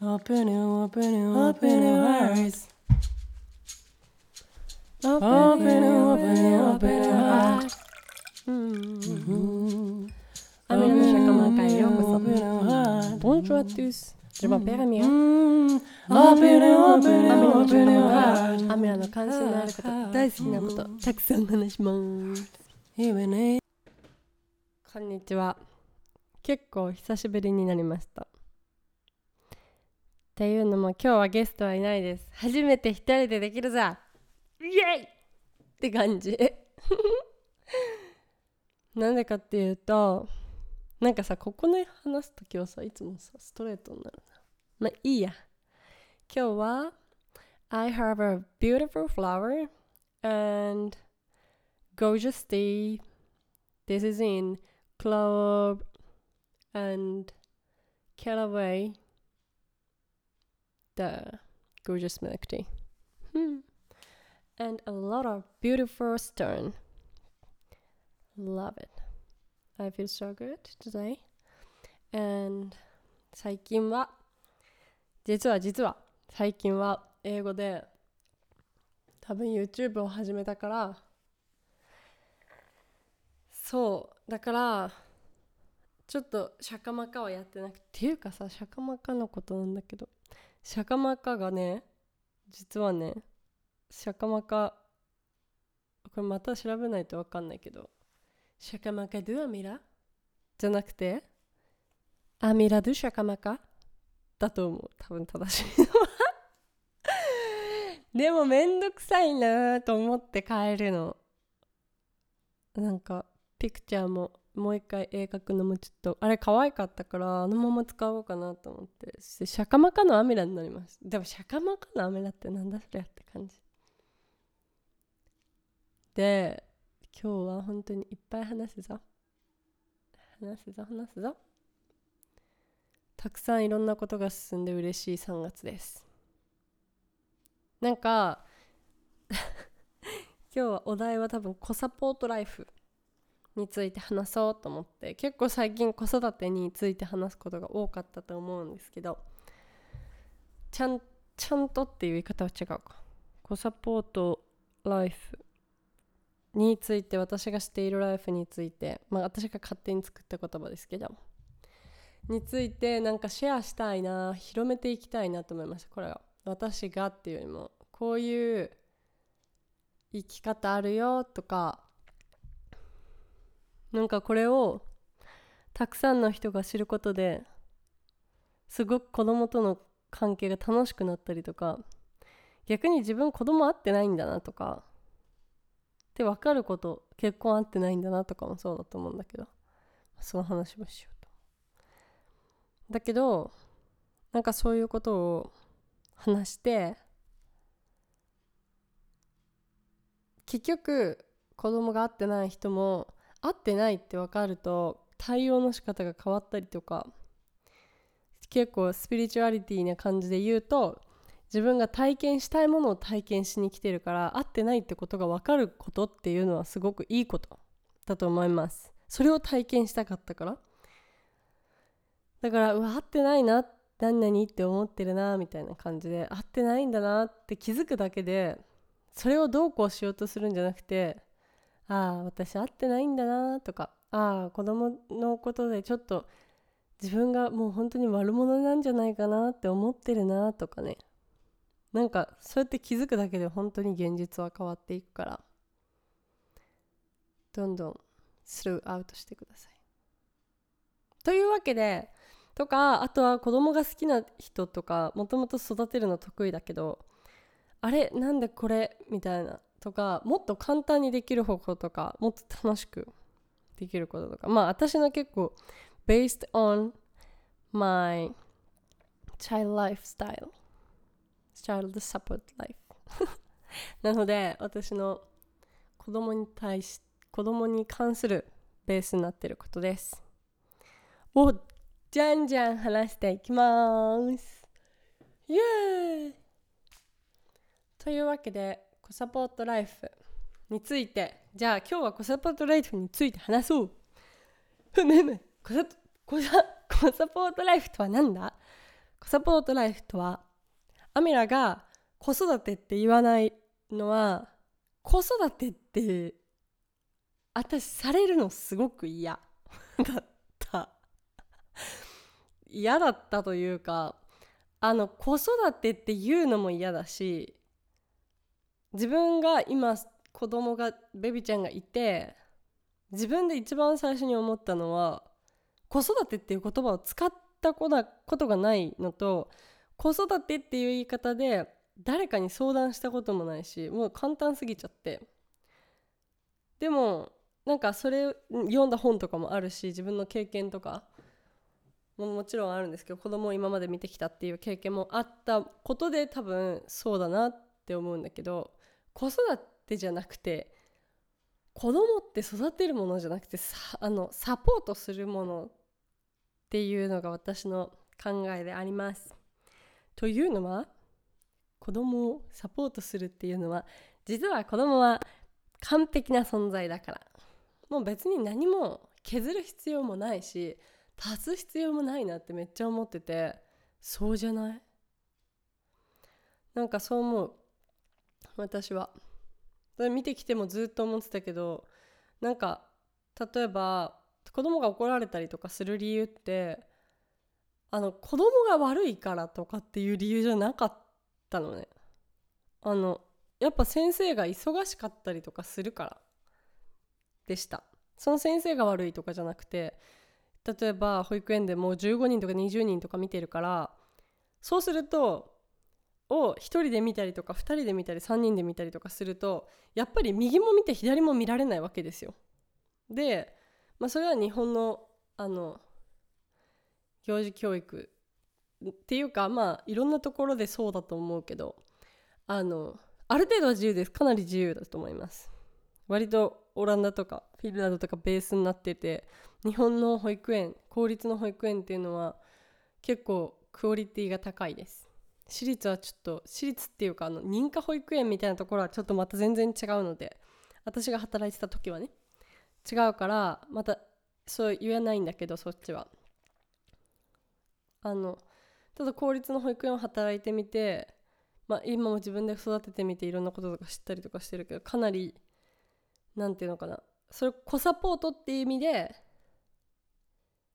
Open it, open it, open your hearts. Open it, open it, open your heart. Amis de Chacamaca et yokoso. Open your heart. Bonjour à tous. Je m'appelle Amira. Mm. Open it, open it, open your heart. アミラの関心のあること、大好きなこと、たくさん話します。こんにちは。結構久しぶりになりました。っていうのも今日はゲストはいないです。初めて一人でできるぞイエイって感じ。なんでかっていうと、なんかさ、ここで話すときはさ、いつもさ、ストレートになるな。まあいいや。今日は、I have a beautiful flower and gorgeous tea. This is in Club and Callaway, the gorgeous milk tea. Hmm. And a lot of beautiful stone. Love it. I feel so good today. And 最近は、実は実は、最近は英語で多分 YouTube を始めたからそうだからちょっとシャカマカはやってなくてっていうかさシャカマカのことなんだけどシャカマカがね実はねシャカマカこれまた調べないと分かんないけどシャカマカドゥアミラ？じゃなくてアミラドゥシャカマカ？だと思う。多分正しいのは。でもめんどくさいなと思って変えるの。なんかピクチャーももう一回絵描くのもちょっとあれ可愛かったからあのまま使おうかなと思って。シャカマカのアミラになります。でもシャカマカのアミラってなんだそれって感じ。で今日は本当にいっぱい話すぞ。話すぞ話すぞ。たくさんいろんなことが進んで嬉しい3月です。なんか 今日はお題は多分子サポートライフ。について話そうと思って結構最近子育てについて話すことが多かったと思うんですけどちゃんちゃんとっていう言い方は違うか。子サポートライフについて私がしているライフについてまあ私が勝手に作った言葉ですけどについてなんかシェアしたいな広めていきたいなと思いました。これは私がっていうよりもこういう生き方あるよとかなんかこれをたくさんの人が知ることですごく子供との関係が楽しくなったりとか逆に自分子供会ってないんだなとかって分かること結婚会ってないんだなとかもそうだと思うんだけどその話もしようと。だけどなんかそういうことを話して結局子供が会ってない人も会ってないって分かると対応の仕方が変わったりとか結構スピリチュアリティな感じで言うと自分が体験したいものを体験しに来てるから会ってないってことが分かることっていうのはすごくいいことだと思います。それを体験したかったから。だからうわ会ってないな何々って思ってるなみたいな感じで会ってないんだなって気づくだけでそれをどうこうしようとするんじゃなくてああ私会ってないんだなとかああ子供のことでちょっと自分がもう本当に悪者なんじゃないかなって思ってるなとかね。なんかそうやって気づくだけで本当に現実は変わっていくから。どんどんスルーアウトしてください。というわけでとかあとは子供が好きな人とかもともと育てるの得意だけどあれなんでこれみたいな。とかもっと簡単にできる方法とかもっと楽しくできることとか。まあ私の結構 based on my child lifestyle child support life. なので私の子供に対し子供に関するベースになってることです。をじゃんじゃん話していきます。イエーイというわけで子サポートライフについて。じゃあ今日は子サポートライフについて話そう。ふむふむ。子サ子サ子サポートライフとは何だ？子サポートライフとはアミラが子育てって言わない。のは子育てって私されるのすごく嫌。だった。嫌だったというかあの子育てって言うのも嫌だし自分が今子供がベビちゃんがいて自分で一番最初に思ったのは子育てっていう言葉を使ったことがないのと子育てっていう言い方で誰かに相談したこともないしもう簡単すぎちゃって。でもなんかそれ読んだ本とかもあるし自分の経験とかももちろんあるんですけど子供を今まで見てきたっていう経験もあったことで多分そうだなって思うんだけど子育てじゃなくて子供って育てるものじゃなくてさあのサポートするものっていうのが私の考えであります。というのは子供をサポートするっていうのは実は子供は完璧な存在だから。もう別に何も削る必要もないし足す必要もないなってめっちゃ思ってて。そうじゃない？なんかそう思う。私は。それ見てきてもずっと思ってたけどなんか例えば子供が怒られたりとかする理由ってあの子供が悪いからとかっていう理由じゃなかったのね。あのやっぱ先生が忙しかったりとかするから。でした。その先生が悪いとかじゃなくて例えば保育園でもう15人とか20人とか見てるからそうするとを1人で見たりとか2人で見たり3人で見たりとかするとやっぱり右も見て左も見られないわけですよ。で、まあ、それは日本のあの行事教育っていうかまあいろんなところでそうだと思うけどあのある程度は自由ですかなり自由だと思います。割とオランダとかフィンランドとかベースになってて日本の保育園公立の保育園っていうのは結構クオリティが高いです私立はちょっと私立っていうかあの認可保育園みたいなところはちょっとまた全然違うので私が働いてた時はね違うからまたそう言えないんだけどそっちは。あのただ公立の保育園を働いてみてまあ今も自分で育ててみていろんなこととか知ったりとかしてるけどかなり何て言うのかなそれコサポートっていう意味で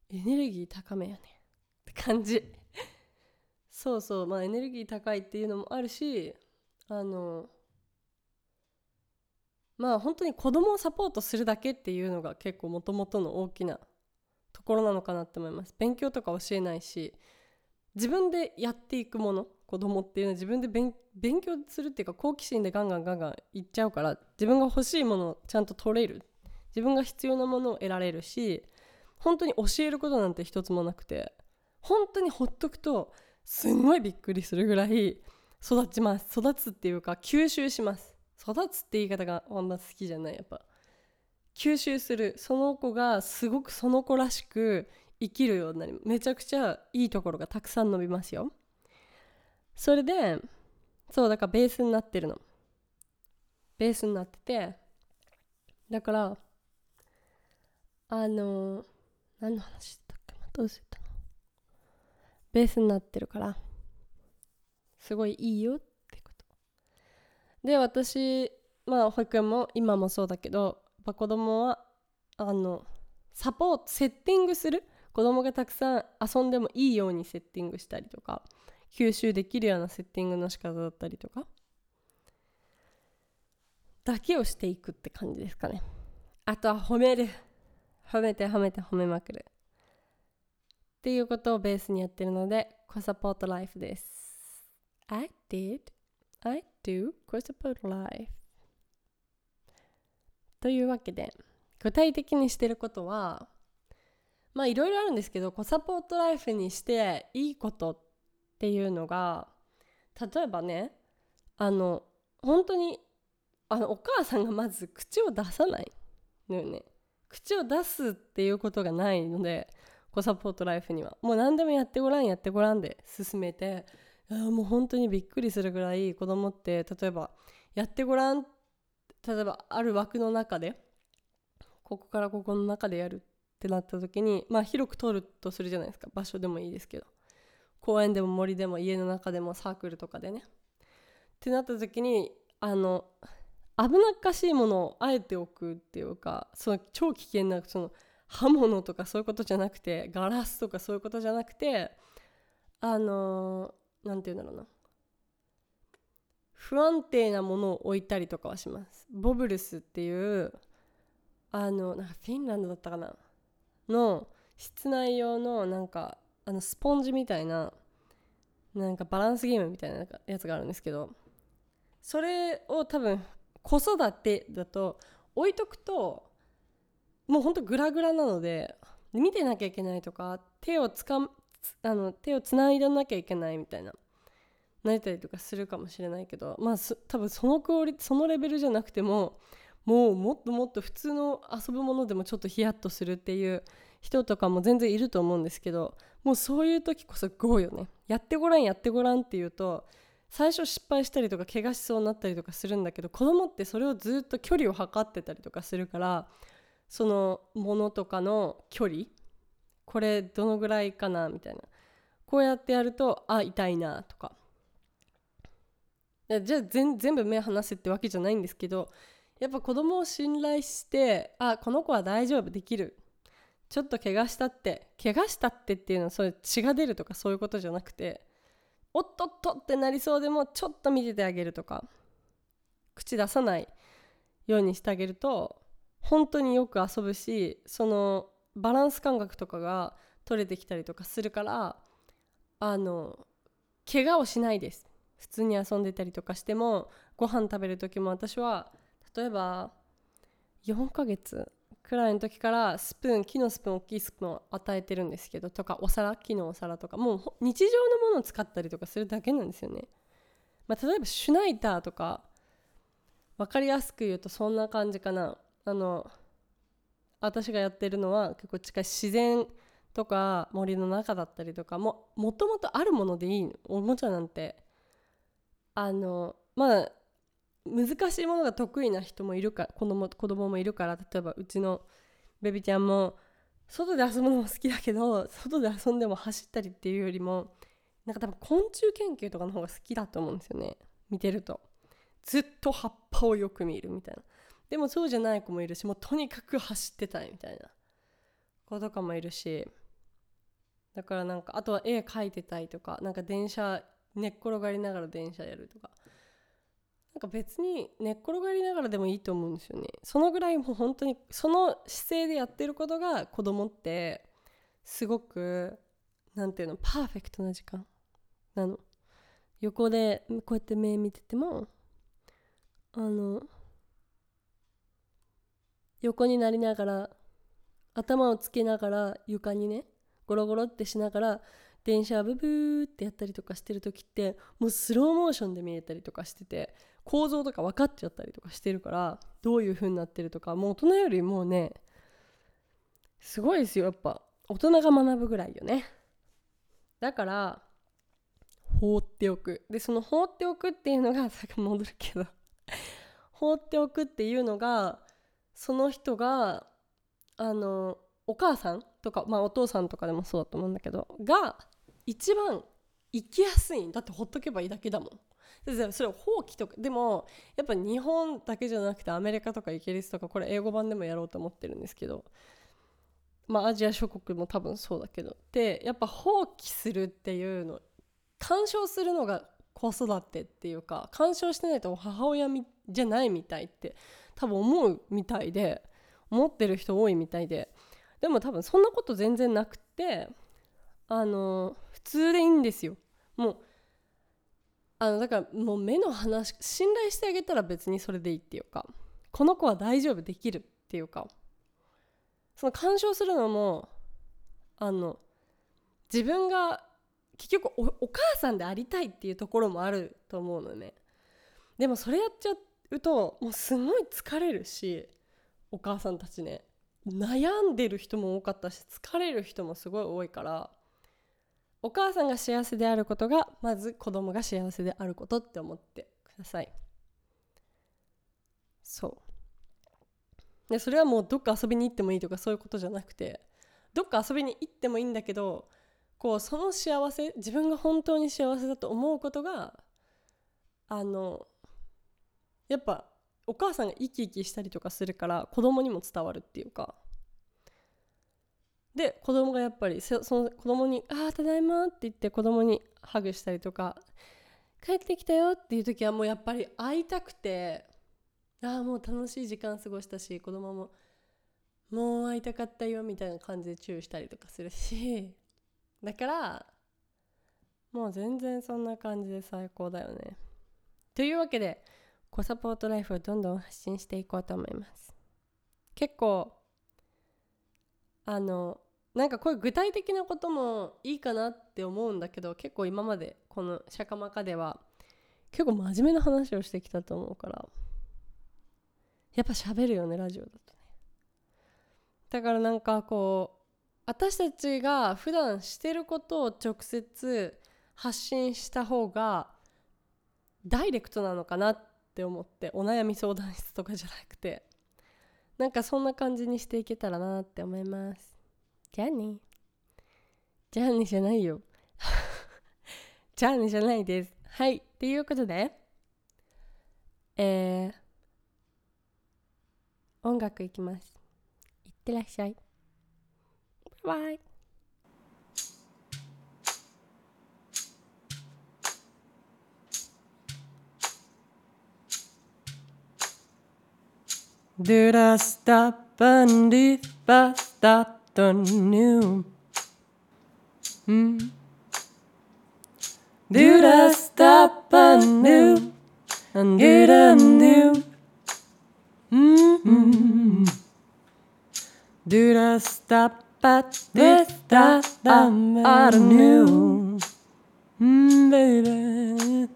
エネルギー高めやねって感じ。そうそうまあエネルギー高いっていうのもあるしあのまあ本当に子供をサポートするだけっていうのが結構もともとの大きなところなのかなって思います。勉強とか教えないし自分でやっていくもの子供っていうのは自分で勉強するっていうか好奇心でガンガンガンガンいっちゃうから自分が欲しいものをちゃんと取れる。自分が必要なものを得られるし本当に教えることなんて一つもなくて本当にほっとくとすんごいびっくりするぐらい育ちます。育つっていうか吸収します。育つって言い方があんま好きじゃないやっぱ。吸収する。その子がすごくその子らしく生きるようになりめちゃくちゃいいところがたくさん伸びますよ。それでそうだからベースになってるの。ベースになっててだからあの何の話だったっけ？どうせた。ベースになってるからすごいいいよってこと。で私まあ保育園も今もそうだけどやっ子供はあのサポートセッティングする？子供がたくさん遊んでもいいようにセッティングしたりとか吸収できるようなセッティングの仕方だったりとかだけをしていくって感じですかね。あとは褒める。褒めて褒めて褒めまくる。っていうことをベースにやってるのでコサポートライフです。I did I do コサポートライフ。というわけで具体的にしてることはまあいろいろあるんですけどコサポートライフにしていいことっていうのが例えばねあの本当にあのお母さんがまず口を出さないのよね。口を出すっていうことがないのでコサポートライフには。もう何でもやってごらんやってごらんで進めて。もう本当にびっくりするぐらい子供って例えばやってごらん例えばある枠の中でここからここの中でやるってなった時にまあ広く取るとするじゃないですか。場所でもいいですけど。公園でも森でも家の中でもサークルとかでね。ってなった時にあの危なっかしいものをあえて置くっていうかその超危険なその刃物とかそういうことじゃなくてガラスとかそういうことじゃなくてあの何て言うんだろうな。不安定なものを置いたりとかはします。ボブルスっていうあのなんかフィンランドだったかな。の室内用のなんかあのスポンジみたいななんかバランスゲームみたいなやつがあるんですけどそれを多分子育てだと置いとくともうほんとグラグラなので見てなきゃいけないとか手をつかあの手をつないでなきゃいけないみたいななれたりとかするかもしれないけどまあ多分そのクオリそのレベルじゃなくてももうもっともっと普通の遊ぶものでもちょっとヒヤッとするっていう人とかも全然いると思うんですけどもうそういう時こそ GO よね。やってごらんやってごらんっていうと最初失敗したりとか怪我しそうになったりとかするんだけど子供ってそれをずっと距離を測ってたりとかするからそのものとかの距離？これどのぐらいかな？みたいな。こうやってやるとあ痛いなとか。じゃあ全部目離せってわけじゃないんですけどやっぱ子供を信頼してあこの子は大丈夫できる。ちょっと怪我したって。怪我したってっていうのはそれ血が出るとかそういうことじゃなくておっとっとってなりそうでもちょっと見ててあげるとか。口出さないようにしてあげると本当によく遊ぶしそのバランス感覚とかが取れてきたりとかするからあの怪我をしないです。普通に遊んでたりとかしてもご飯食べる時も私は例えば4ヶ月くらいの時からスプーン木のスプーン大きいスプーンを与えてるんですけどとかお皿木のお皿とかもう日常のものを使ったりとかするだけなんですよね、まあ、例えばシュナイターとか分かりやすく言うとそんな感じかな。あの私がやってるのは結構近い自然とか森の中だったりとかももともとあるものでいいおもちゃなんて。あのまあ難しいものが得意な人もいるから子供子供もいるから例えばうちのベビちゃんも外で遊ぶのも好きだけど外で遊んでも走ったりっていうよりもなんか多分昆虫研究とかの方が好きだと思うんですよね。見てると。ずっと葉っぱをよく見るみたいな。でもそうじゃない子もいるしもうとにかく走ってたいみたいな子とかもいるしだからなんかあとは絵描いてたいとかなんか電車寝っ転がりながら電車やるとかなんか別に寝っ転がりながらでもいいと思うんですよね。そのぐらいもう本当にその姿勢でやってることが子供ってすごくなんていうのパーフェクトな時間なの。横でこうやって目見ててもあの横になりながら頭をつけながら床にねゴロゴロってしながら電車ブブーってやったりとかしてる時ってもうスローモーションで見えたりとかしてて構造とか分かっちゃったりとかしてるからどういう風になってるとかもう大人よりもうねすごいですよ。やっぱ大人が学ぶぐらいよね。だから放っておく。でその放っておくっていうのがさっき戻るけど放っておくっていうのがその人があのお母さんとか、まあ、お父さんとかでもそうだと思うんだけどが一番生きやすいんだってほっとけばいいだけだもん。それ放棄とかでもやっぱ日本だけじゃなくてアメリカとかイギリスとかこれ英語版でもやろうと思ってるんですけどまあアジア諸国も多分そうだけど。でやっぱ放棄するっていうの干渉するのが子育てっていうか干渉してないと母親じゃないみたいって多分思うみたいで思ってる人多いみたいで。でも多分そんなこと全然なくてあの普通でいいんですよ。もうあのだからもう目の話信頼してあげたら別にそれでいいっていうかこの子は大丈夫できるっていうかその干渉するのもあの自分が結局お母さんでありたいっていうところもあると思うのね。でもそれやっちゃうともうすごい疲れるしお母さんたちね。悩んでる人も多かったし疲れる人もすごい多いからお母さんが幸せであることがまず子供が幸せであることって思ってください。そう。でそれはもうどっか遊びに行ってもいいとかそういうことじゃなくてどっか遊びに行ってもいいんだけどこうその幸せ自分が本当に幸せだと思うことがあのやっぱお母さんが生き生きしたりとかするから子供にも伝わるっていうか。で子供がやっぱりその子供に「ああただいま」って言って子供にハグしたりとか「帰ってきたよ」っていう時はもうやっぱり会いたくてああもう楽しい時間過ごしたし子供ももう会いたかったよみたいな感じでチューしたりとかするし。だからもう全然そんな感じで最高だよね。というわけでコサポートライフをどんどん発信していこうと思います。結構あのなんかこういう具体的なこともいいかなって思うんだけど結構今までこの「シャカマカ」では結構真面目な話をしてきたと思うからやっぱ喋るよねラジオだとね。だからなんかこう私たちが普段してることを直接発信した方がダイレクトなのかなっって思ってお悩み相談室とかじゃなくてなんかそんな感じにしていけたらなって思います。じゃあねじゃあねじゃないよ。じゃあねじゃないです。はい。っていうことでえー、音楽いきます。いってらっしゃい。バイバイ。Did I stop and if I stopped on? Hmm? Did I stop and do and did I do? Mm-hmm. I stop at this that I knew? Mm, baby.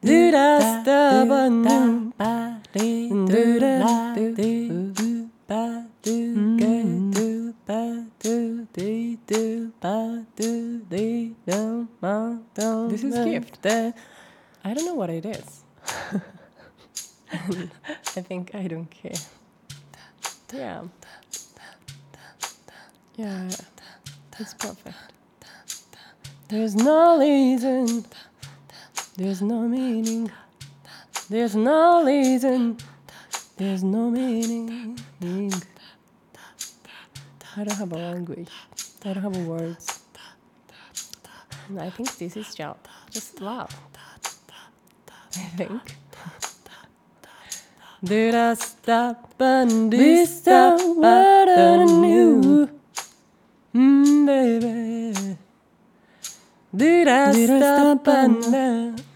Did I stop and do? This is gift. I don't know what it is. I think I don't care. Yeah. Yeah. It's perfect. There's no reason. There's no meaning. There's no reason. There's no meaning. I don't have a language. I don't have words. And I think this is just just love. I think. Did I stop and this stop what I knew? Mm, baby. Did I stop and did I stop and did I stop and did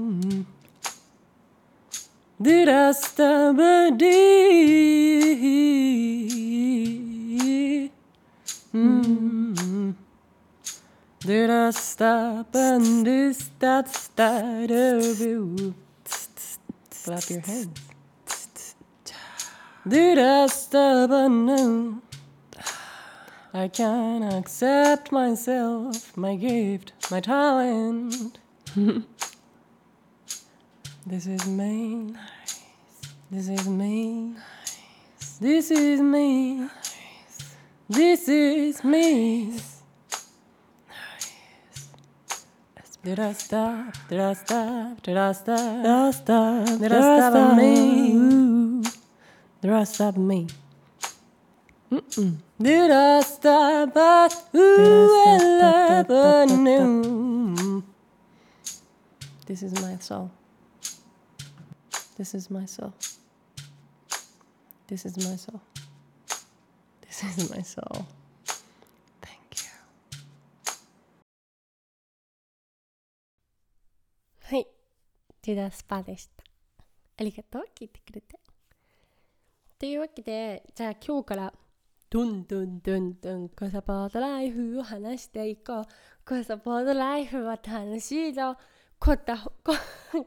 Did I stop? Did I stop a deed? Mm. Did I stop and this that start of you? Clap your hands. Did I stop and know? I can accept myself, my gift, my talent. this is me. This is me. This is me. This is me. Did I stop? Did I stop? Did I stop? Did I stop? Did I stop me? Did I stop me? Mm-mm. Did I stop at who I ever knew? This is my soul. This is my soul. This is my soul. This is my soul. Thank you. はいティダスパでしたありがとう聞いてくれてというわけでじゃあ今日からどんどんどんどんコサポートライフを話していこうコサポートライフは楽しいぞコタこ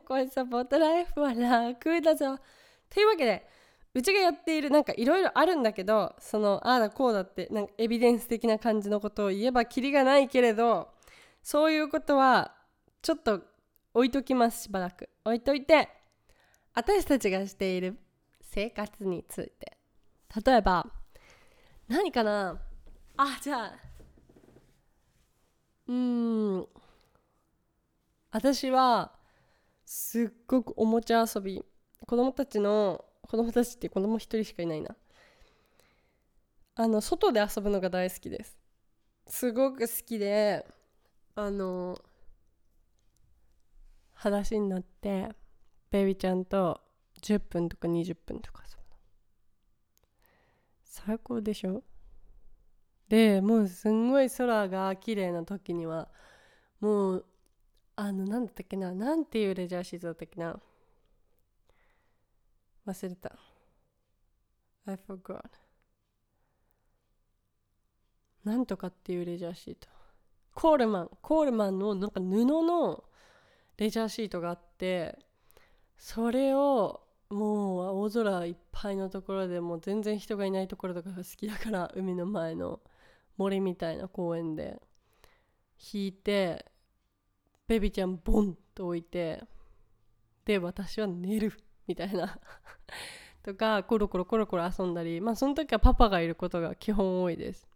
これサポートライフは楽だぞというわけでうちがやっているなんかいろいろあるんだけどそのああだこうだってなんかエビデンス的な感じのことを言えばキリがないけれどそういうことはちょっと置いときますしばらく.置いといて私たちがしている生活について.例えば何かな?あじゃあうん私はすっごくおもちゃ遊び子供たちの子供たちって子供一人しかいないな。あの外で遊ぶのが大好きです。すごく好きであの裸足になってベビーちゃんと10分とか20分とか遊ぶの。最高でしょ？でもうすんごい空が綺麗な時にはもうあのなんだったっけな？なんていうレジャーシートだったっけな？忘れた。I forgot なんとかっていうレジャーシート。コールマン。コールマンのなんか布のレジャーシートがあってそれをもう青空いっぱいのところでもう全然人がいないところとかが好きだから海の前の森みたいな公園で引いてベビちゃんボンと置いてで私は寝るみたいな。とかコロコロコロコロ遊んだりまあその時はパパがいることが基本多いです。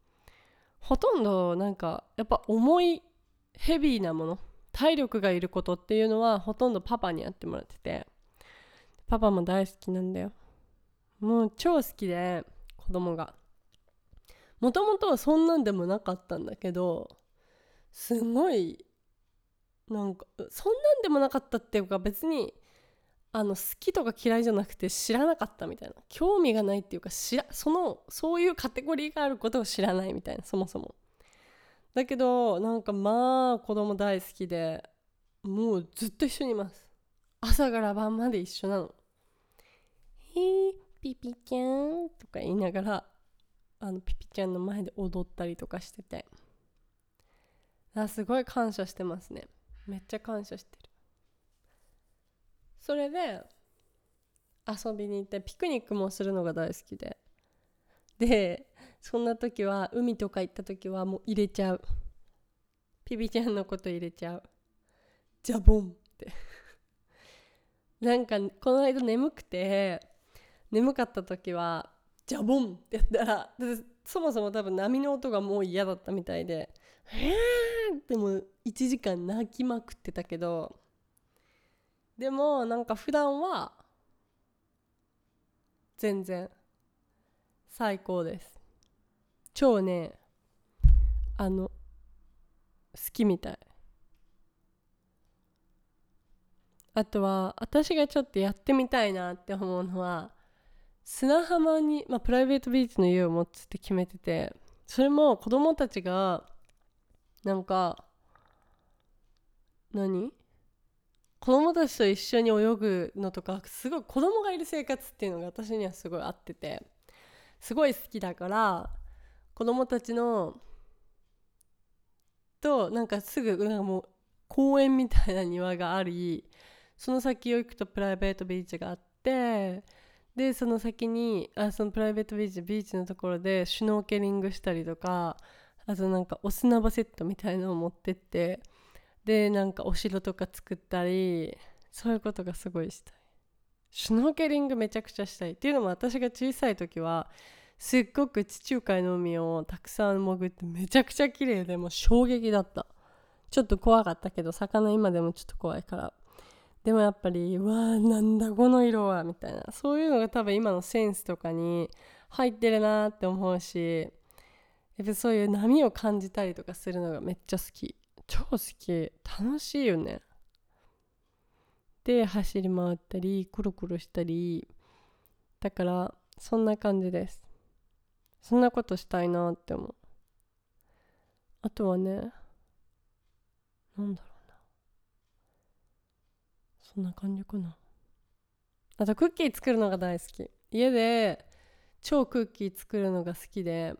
ほとんどなんかやっぱ重いヘビーなもの体力がいることっていうのはほとんどパパにやってもらってて。パパも大好きなんだよ。もう超好きで子供が。もともとはそんなんでもなかったんだけどすごいなんかそんなんでもなかったっていうか別にあの好きとか嫌いじゃなくて知らなかったみたいな。興味がないっていうか知らそのそういうカテゴリーがあることを知らないみたいな。そもそも。だけどなんかまあ子供大好きでもうずっと一緒にいます。朝から晩まで一緒なの「へえピピちゃん」とか言いながらあのピピちゃんの前で踊ったりとかしてて。すごい感謝してますね。めっちゃ感謝してる。それで遊びに行ってピクニックもするのが大好きで。でそんな時は海とか行った時はもう入れちゃう。ピピちゃんのこと入れちゃう。ジャボンって。なんかこの間眠くて眠かった時はジャボンってやったら。そもそも多分波の音がもう嫌だったみたいで「へえー!」ってもう1時間泣きまくってたけど。でもなんか普段は全然最高です。超ねあの好きみたい。あとは私がちょっとやってみたいなって思うのは砂浜に、まあ、プライベートビーチの家を持つって決めててそれも子供たちがなんか何？子供たちと一緒に泳ぐのとかすごい子供がいる生活っていうのが私にはすごい合っててすごい好きだから子供たちのとなんかすぐなんかもう公園みたいな庭がありその先を行くとプライベートビーチがあってでその先にあそのプライベートビーチビーチのところでシュノーケリングしたりとかあとなんかお砂場セットみたいのを持ってってでなんかお城とか作ったりそういうことがすごいしたい。シュノーケリングめちゃくちゃしたい。っていうのも私が小さい時はすっごく地中海の海をたくさん潜ってめちゃくちゃ綺麗でもう衝撃だった。ちょっと怖かったけど魚今でもちょっと怖いから。でもやっぱりわーなんだこの色はみたいな。そういうのが多分今のセンスとかに入ってるなって思うしやっぱそういう波を感じたりとかするのがめっちゃ好き。超好き。楽しいよね。で走り回ったりくるくるしたり。だからそんな感じです。そんなことしたいなって思う。あとはねなんだろう。そんな感じかな。あとクッキー作るのが大好き。家で超クッキー作るのが好きで。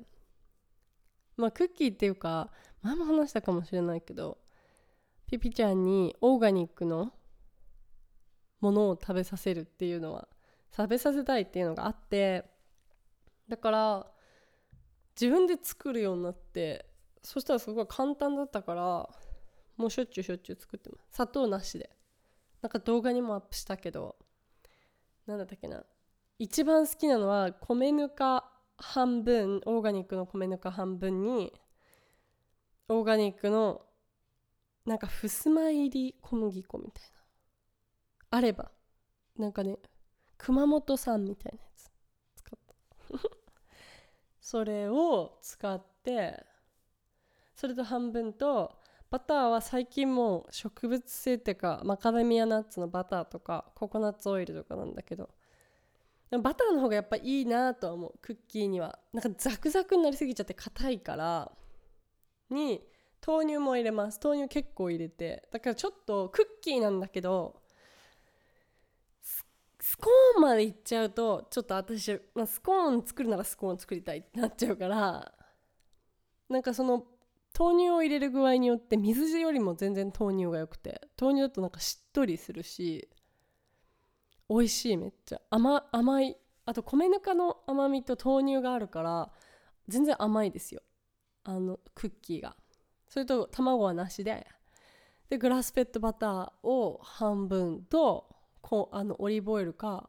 まあクッキーっていうか前も話したかもしれないけどピピちゃんにオーガニックのものを食べさせるっていうのは食べさせたいっていうのがあってだから自分で作るようになってそしたらすごい簡単だったからもうしょっちゅうしょっちゅう作ってます。砂糖なしで。なんか動画にもアップしたけどなんだったっけな。一番好きなのは米ぬか半分オーガニックの米ぬか半分にオーガニックのなんかふすま入り小麦粉みたいな。あればなんかね熊本産みたいなやつ。使った。それを使ってそれと半分とバターは最近もう植物性っていうかマカダミアナッツのバターとかココナッツオイルとかなんだけど。バターの方がやっぱいいなとは思う。クッキーには。なんかザクザクになりすぎちゃって硬いからに豆乳も入れます。豆乳結構入れて。だからちょっとクッキーなんだけどスコーンまでいっちゃうとちょっと私、まあ、スコーン作るならスコーン作りたいってなっちゃうからなんかその豆乳を入れる具合によって水よりも全然豆乳が良くて豆乳だとなんかしっとりするし美味しいめっちゃ。甘甘い。あと米ぬかの甘みと豆乳があるから全然甘いですよ。あのクッキーが。それと卵はなしで。でグラスペットバターを半分とこあのオリーブオイルか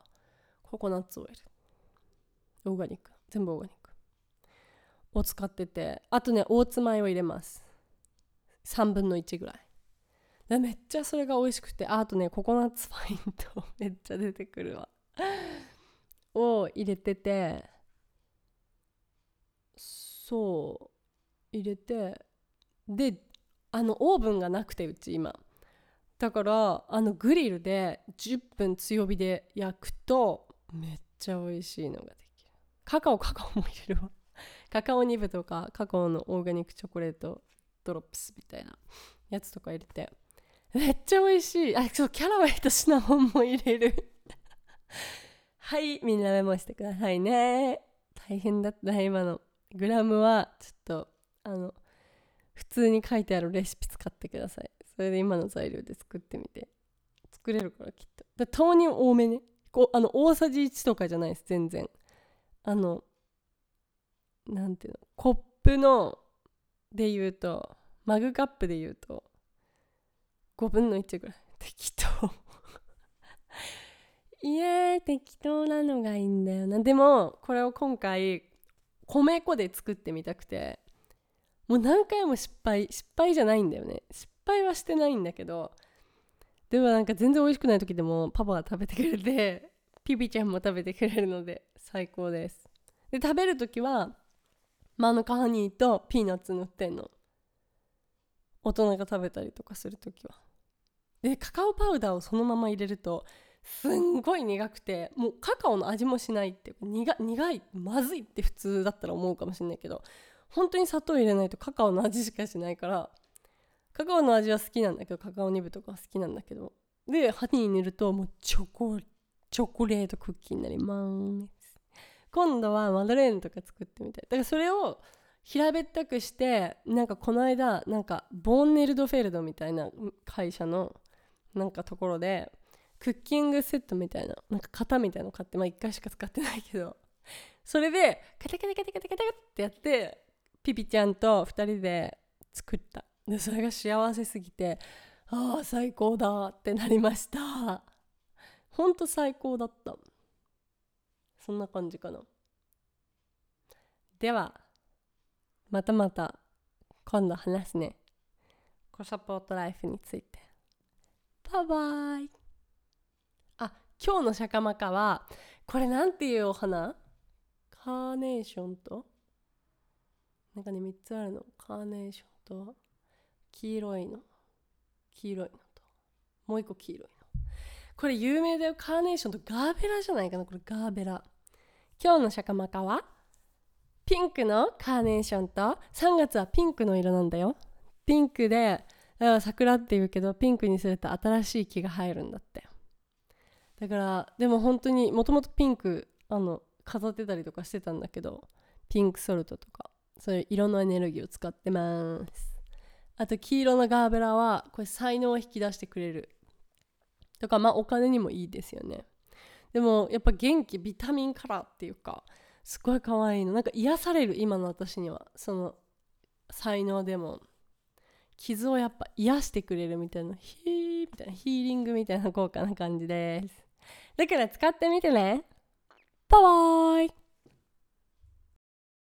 ココナッツオイル。オーガニック。全部オーガニック。を使っててあとねオーツ米を入れます。3分の1ぐらい。でめっちゃそれが美味しくてあとねココナッツパインと めっちゃ出てくるわ。を入れててそう入れてであのオーブンがなくてうち今。だからあのグリルで10分強火で焼くとめっちゃ美味しいのができる。カカオカカオも入れるわ。カカオニブとかカカオのオーガニックチョコレートドロップスみたいなやつとか入れて。めっちゃ美味しい。あそうキャラウェイとシナモンも入れる。はいみんなメモしてくださいね。大変だった。今の。グラムはちょっとあの普通に書いてあるレシピ使ってください。それで今の材料で作ってみて。作れるからきっと。豆乳多めね。こうあの大さじ1とかじゃないです全然。あのなんていうの？コップので言うとマグカップで言うと5分の1ぐらい適当。いや適当なのがいいんだよな。でもこれを今回米粉で作ってみたくてもう何回も失敗失敗じゃないんだよね。失敗はしてないんだけどでもなんか全然美味しくない時でもパパが食べてくれてピピちゃんも食べてくれるので最高です。で食べる時はマヌカハニーとピーナッツ塗ってんの。大人が食べたりとかする時は。でカカオパウダーをそのまま入れるとすんごい苦くてもうカカオの味もしないって苦苦いまずいって普通だったら思うかもしれないけど本当に砂糖入れないとカカオの味しかしないからカカオの味は好きなんだけどカカオニブとか好きなんだけどでハニー塗るともうチョコチョコレートクッキーになります。今度はマドレーヌとか作ってみたい。だからそれを平べったくしてなんかこの間なんかボーンネルドフェルドみたいな会社のなんかところでクッキングセットみたいななんか型みたいの買ってまあ1回しか使ってないけどそれでカタカタカタカタカタってやってピピちゃんと2人で作った。でそれが幸せすぎてああ最高だってなりました。ほんと最高だった。そんな感じかな。ではまたまた今度話すね。コサポートライフについて。バイバイ。あ今日のシャカマカはこれなんていうお花？カーネーションと？なんかね3つあるの。カーネーションと黄色いの。黄色いのと。もう一個黄色いの。これ有名だよ。カーネーションとガーベラじゃないかな？これガーベラ。今日のシャカマカは？ピンクのカーネーションと3月はピンクの色なんだよ。ピンクでだから桜って言うけどピンクにすると新しい木が入るんだって。だからでも本当にもともとピンクあの飾ってたりとかしてたんだけどピンクソルトとかそういう色のエネルギーを使ってます。あと黄色のガーベラはこれ才能を引き出してくれるだかまあお金にもいいですよね。でもやっぱ元気ビタミンカラーっていうかすごい可愛いの。なんか癒される今の私には。その才能でも。傷をやっぱ癒してくれるみたいな。ヒーみたいな。ヒーリングみたいな効果な感じです。だから使ってみてね。バイバイ。